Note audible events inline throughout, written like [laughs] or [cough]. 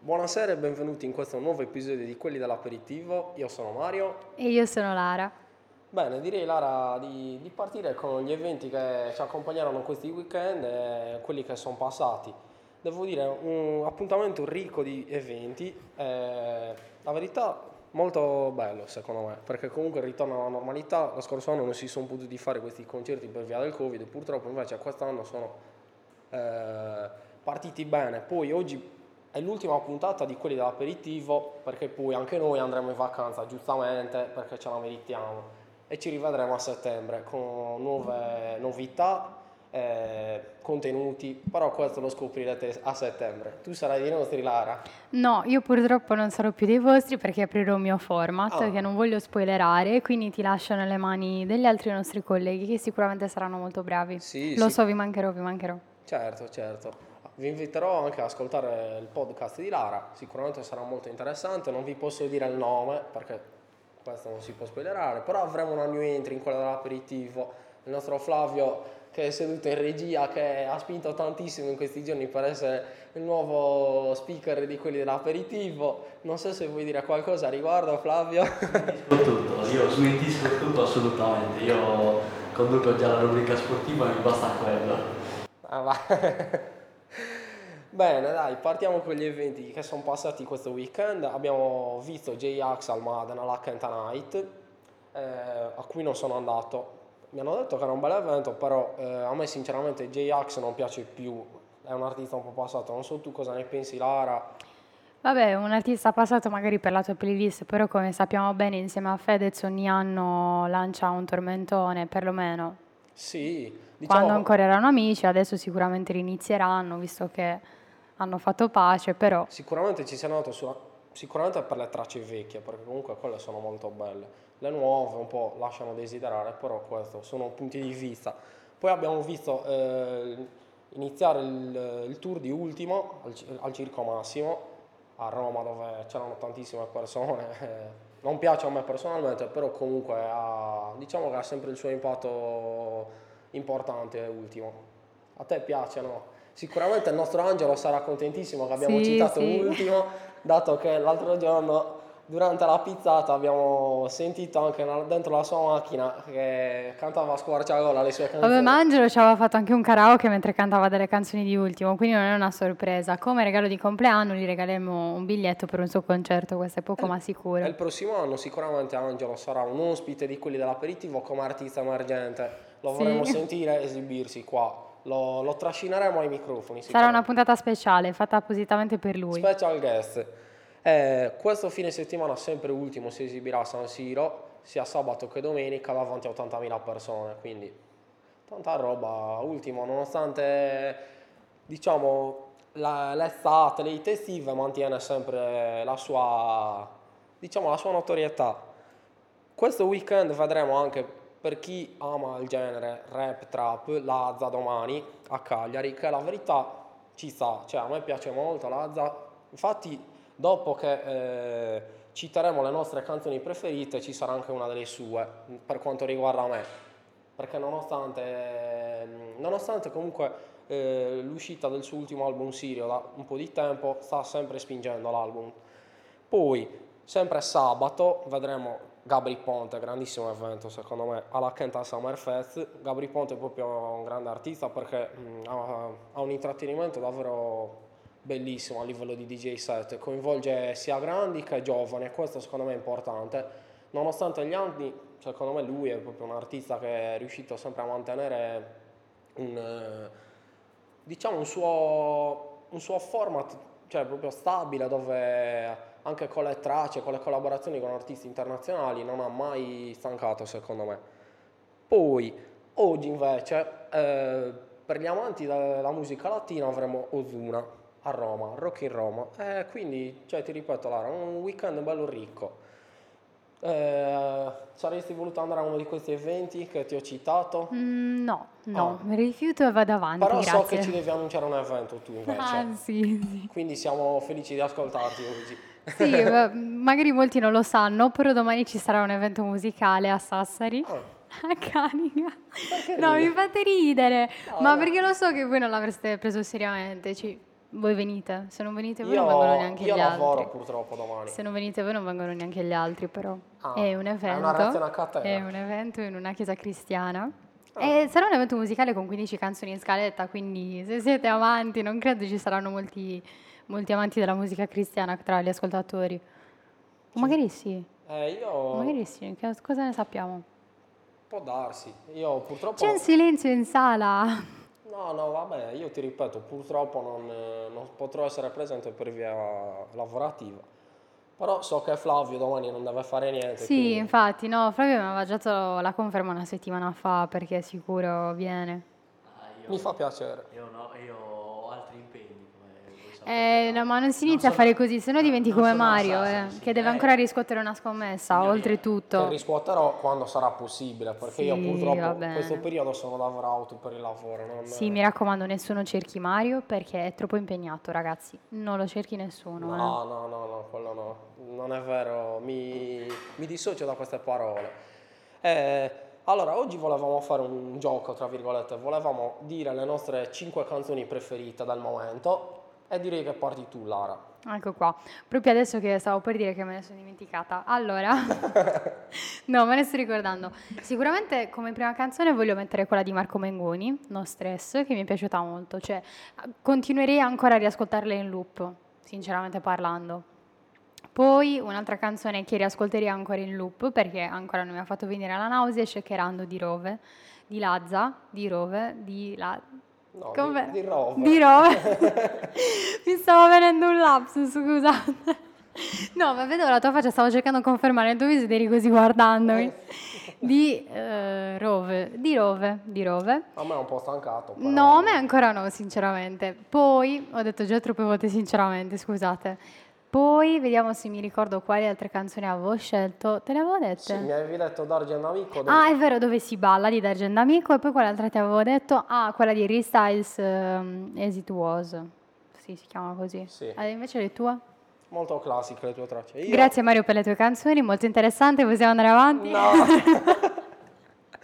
Buonasera e benvenuti in questo nuovo episodio di Quelli dell'aperitivo. Io sono Mario. E io sono Lara. Bene, direi Lara di, di partire con gli eventi che ci accompagneranno questi weekend e quelli che sono passati. Devo dire, un appuntamento ricco di eventi, eh, la verità molto bello secondo me, perché comunque il ritorno alla normalità, lo scorso anno non si sono potuti fare questi concerti per via del Covid, purtroppo invece quest'anno sono eh, partiti bene. Poi oggi è l'ultima puntata di quelli dell'aperitivo perché poi anche noi andremo in vacanza giustamente perché ce la meritiamo e ci rivedremo a settembre con nuove novità eh, contenuti, però questo lo scoprirete a settembre. Tu sarai dei nostri, Lara? No, io purtroppo non sarò più dei vostri perché aprirò un mio format ah. che non voglio spoilerare, quindi ti lascio nelle mani degli altri nostri colleghi che sicuramente saranno molto bravi. Sì, lo sì. so, vi mancherò, vi mancherò. Certo, certo. Vi inviterò anche ad ascoltare il podcast di Lara, sicuramente sarà molto interessante, non vi posso dire il nome perché questo non si può spoilerare, però avremo una new entry in quella dell'aperitivo, il nostro Flavio che è seduto in regia, che ha spinto tantissimo in questi giorni per essere il nuovo speaker di quelli dell'aperitivo. Non so se vuoi dire qualcosa a riguardo Flavio. tutto, io smentisco tutto assolutamente, io conduco già la rubrica sportiva e mi basta quello. Ah, va. [laughs] Bene, dai, partiamo con gli eventi che sono passati questo weekend. Abbiamo visto J-Ax al Madden alla Kenta Night, eh, a cui non sono andato. Mi hanno detto che era un bel evento, però eh, a me sinceramente J-Ax non piace più. È un artista un po' passato, non so tu cosa ne pensi Lara. Vabbè, un artista passato magari per la tua playlist, però come sappiamo bene insieme a Fedez ogni anno lancia un tormentone, perlomeno. Sì, diciamo... Quando ancora erano amici, adesso sicuramente rinizieranno, visto che hanno fatto pace, però... Sicuramente ci sei andato sulla... Sicuramente per le tracce vecchie, perché comunque quelle sono molto belle. Le nuove un po' lasciano desiderare, però questo sono punti di vista. Poi abbiamo visto eh, iniziare il, il, tour di Ultimo al, al, Circo Massimo a Roma dove c'erano tantissime persone. [laughs] non piace a me personalmente, però comunque ha, diciamo che ha sempre il suo impatto importante Ultimo. A te piace, no? Sicuramente il nostro Angelo sarà contentissimo che abbiamo sì, citato sì. ultimo, dato che l'altro giorno durante la pizzata abbiamo sentito anche dentro la sua macchina che cantava a squarciagola le sue canzoni. Vabbè, ma Angelo ci aveva fatto anche un karaoke mentre cantava delle canzoni di Ultimo, quindi non è una sorpresa. Come regalo di compleanno gli regaleremo un biglietto per un suo concerto, questo è poco e, ma sicuro. E il prossimo anno sicuramente Angelo sarà un ospite di quelli dell'aperitivo come artista emergente. Lo vorremmo sì. [laughs] sentire esibirsi qua lo, lo trascineremo ai microfoni. Sarà una puntata speciale, fatta appositamente per lui. Special guest. Eh, questo fine settimana, sempre ultimo, si esibirà a San Siro, sia sabato che domenica, davanti a 80.000 persone, quindi tanta roba. Ultimo, nonostante diciamo la, l'estate, le estive, mantiene sempre la sua, diciamo, la sua notorietà. Questo weekend vedremo anche per chi ama il genere rap, trap, Lazza domani a Cagliari, che la verità ci sta, cioè a me piace molto Lazza, infatti dopo che eh, citeremo le nostre canzoni preferite ci sarà anche una delle sue per quanto riguarda me, perché nonostante, nonostante comunque eh, l'uscita del suo ultimo album Sirio da un po' di tempo sta sempre spingendo l'album. Poi, sempre sabato, vedremo Gabri Ponte, grandissimo evento secondo me, alla Kental Summer Fest. Gabri Ponte è proprio un grande artista perché mh, mm, ha, ha, un intrattenimento davvero bellissimo a livello di DJ set, coinvolge sia grandi che giovani e questo secondo me è importante. Nonostante gli anni, secondo me lui è proprio un artista che è riuscito sempre a mantenere un, diciamo un, suo, un suo format cioè, proprio stabile dove anche con le tracce, con le collaborazioni con artisti internazionali, non ha mai stancato secondo me. Poi, oggi invece, eh, per gli amanti della musica latina avremo Ozuna a Roma, Rock in Roma, eh, quindi, cioè, ti ripeto Lara, un weekend bello ricco. Eh, saresti voluto andare a uno di questi eventi che ti ho citatato? Mm, no, no, ah. mi rifiuto e vado avanti. Però grazie. so che ci devi annunciare un evento tu invece. Ah, sì, sì. Quindi siamo felici di ascoltarti oggi. Sì, [laughs] magari molti non lo sanno, però domani ci sarà un evento musicale a Sassari. Oh. [laughs] A Canica. No, mi fate ridere. No, ma no. perché lo so che voi non l'avreste preso seriamente. Ci... voi venite, se non venite voi io, non vengono neanche gli altri. Io lavoro purtroppo domani. Se non venite voi non vengono neanche gli altri però. Ah, è un evento. È. È un evento in una chiesa cristiana. Ah. E sarà un evento musicale con 15 canzoni in scaletta, quindi se siete amanti non credo ci saranno molti, molti amanti della musica cristiana tra gli ascoltatori. O magari sì. Eh, io... Magari sì, cosa ne sappiamo? Può darsi. Io purtroppo... C'è un silenzio in sala. [laughs] No, no, vabbè, io ti ripeto, purtroppo non, non potrò essere presente per via lavorativa. Però so che Flavio domani non deve fare niente. Sì, quindi... infatti, no, Flavio mi aveva già dato la conferma una settimana fa perché sicuro viene. Ah, io, Mi fa piacere. Io no, io eh, no, ma non si inizia non a fare così, se no diventi come Mario, eh, che deve eh, ancora riscuotere una scommessa, oltretutto. Che riscuoterò quando sarà possibile, perché sì, io purtroppo in questo periodo sono lavorato per il lavoro. Non... Sì, mi raccomando, nessuno cerchi Mario perché è troppo impegnato, ragazzi. Non lo cerchi nessuno. No, eh. no, no, no, quello no. Non è vero, mi, mi dissocio da queste parole. Eh, allora, oggi volevamo fare un gioco, tra virgolette, volevamo dire le nostre 5 canzoni preferite del momento e direi che parti tu, Lara. Ecco qua, proprio adesso che stavo per dire che me ne sono dimenticata. Allora, [laughs] no, me ne sto ricordando. Sicuramente come prima canzone voglio mettere quella di Marco Mengoni, No Stress, che mi è piaciuta molto. Cioè, continuerei ancora a riascoltarla in loop, sinceramente parlando. Poi un'altra canzone che riascolterei ancora in loop, perché ancora non mi ha fatto venire la nausea, è Shakerando di Rove, di Lazza, di Rove, di La... No, Come? di, di Rove. Di Rove. Mi stava venendo un lapsus, scusate. No, ma vedo la tua faccia, stavo cercando di confermare il tuo viso ed eri così guardandomi. [laughs] Di uh, Rove, di Rove, di Rove. A me è un po' stancato. Però. No, a me ancora no, sinceramente. Poi, ho detto già troppe volte sinceramente, scusate. Poi vediamo se mi ricordo quali altre canzoni avevo scelto. Te le avevo dette? Sì, mi avevi detto D'Argent Amico. Dove... Ah, è vero, dove si balla di D'Argent Amico. E poi quale altra ti avevo detto? Ah, quella di Restyles um, As It Was. Sì, si chiama così. Sì. Ah, invece le tue? Molto classiche le tue tracce. Io... Grazie Mario per le tue canzoni, molto interessante. Possiamo andare avanti? No. [laughs]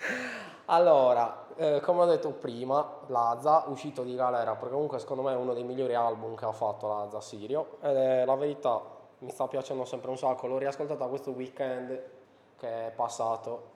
[laughs] allora, eh, come ho detto prima, Lazza, uscito di galera, perché comunque secondo me è uno dei migliori album che ha fatto Lazza Sirio, ed è la verità, mi sta piacendo sempre un sacco, l'ho riascoltata questo weekend che è passato,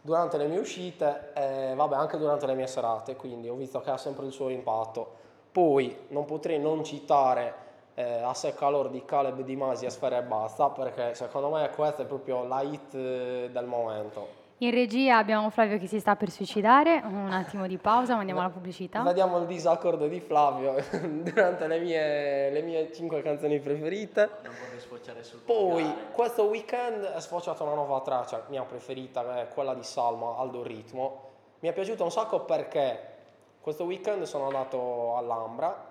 durante le mie uscite e vabbè anche durante le mie serate, quindi ho visto che ha sempre il suo impatto. Poi non potrei non citare eh, A se calor di Caleb Di Masi e Sfera e Basta, perché secondo me questa è proprio la hit eh, del momento. In regia abbiamo Flavio che si sta per suicidare, un attimo di pausa, mandiamo alla pubblicità. Vediamo il disaccordo di Flavio [laughs] durante le mie, le mie 5 canzoni preferite. Non vorrei sfociare sul Poi, parlare. questo weekend è sfociata una nuova traccia, mia preferita, che è quella di Salma, Aldo Ritmo. Mi è piaciuta un sacco perché questo weekend sono andato all'Ambra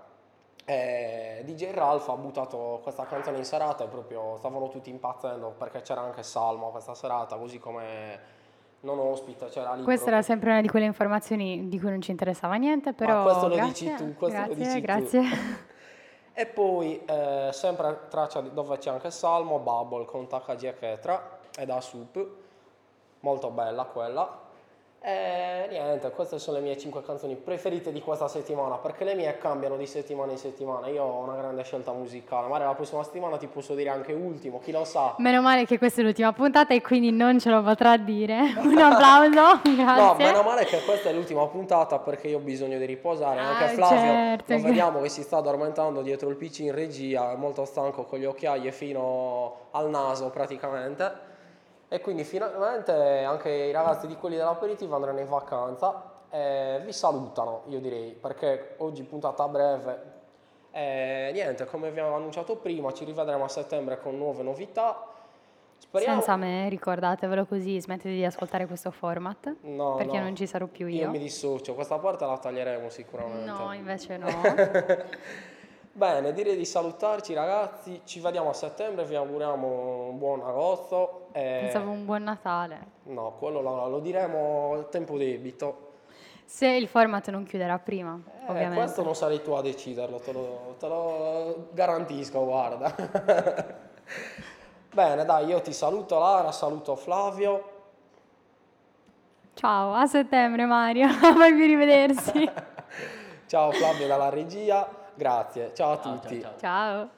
e DJ Ralph ha buttato questa canzone in serata e proprio stavano tutti impazzendo perché c'era anche Salma questa serata, così come non ospita, lì. Questa era sempre una di quelle informazioni di cui non ci interessava niente, però... Ma questo lo grazie, dici tu, questo grazie, lo dici grazie. tu. [laughs] e poi, eh, sempre traccia dove c'è anche Salmo, Bubble con Takagi e Ketra, e da Soup, molto bella quella. E niente, queste sono le mie 5 canzoni preferite di questa settimana, perché le mie cambiano di settimana in settimana. Io ho una grande scelta musicale, magari la prossima settimana ti posso dire anche ultimo, chi lo sa. Meno male che questa è l'ultima puntata e quindi non ce lo potrà dire. [laughs] Un applauso, grazie. No, meno male che questa è l'ultima puntata perché io ho bisogno di riposare. Ah, anche Flavio, certo. lo vediamo che si sta addormentando dietro il PC in regia, è molto stanco con gli occhiaie fino al naso praticamente e quindi finalmente anche i ragazzi di quelli dell'aperitivo andranno in vacanza e vi salutano, io direi, perché oggi puntata breve. E niente, come abbiamo annunciato prima, ci rivedremo a settembre con nuove novità. Speriamo... Senza me, ricordatevelo così, smettete di ascoltare questo format. No, perché no. non ci sarò più io. Io mi dissocio, questa parte la taglieremo sicuramente. No, invece no. [laughs] [laughs] Bene, direi di salutarci ragazzi, ci vediamo a settembre, vi auguriamo un buon agosto. E... Pensavo un buon Natale. No, quello lo, lo diremo a tempo debito. Se il format non chiuderà prima, eh, ovviamente. Questo non sarei tu a deciderlo, te lo, te lo garantisco, guarda. [laughs] Bene, dai, io ti saluto Lara, saluto Flavio. Ciao, a settembre Mario, [laughs] mai più rivedersi. [laughs] Ciao Flavio dalla regia. Grazie, ciao a Ciao, tutti. ciao, ciao. Ciao.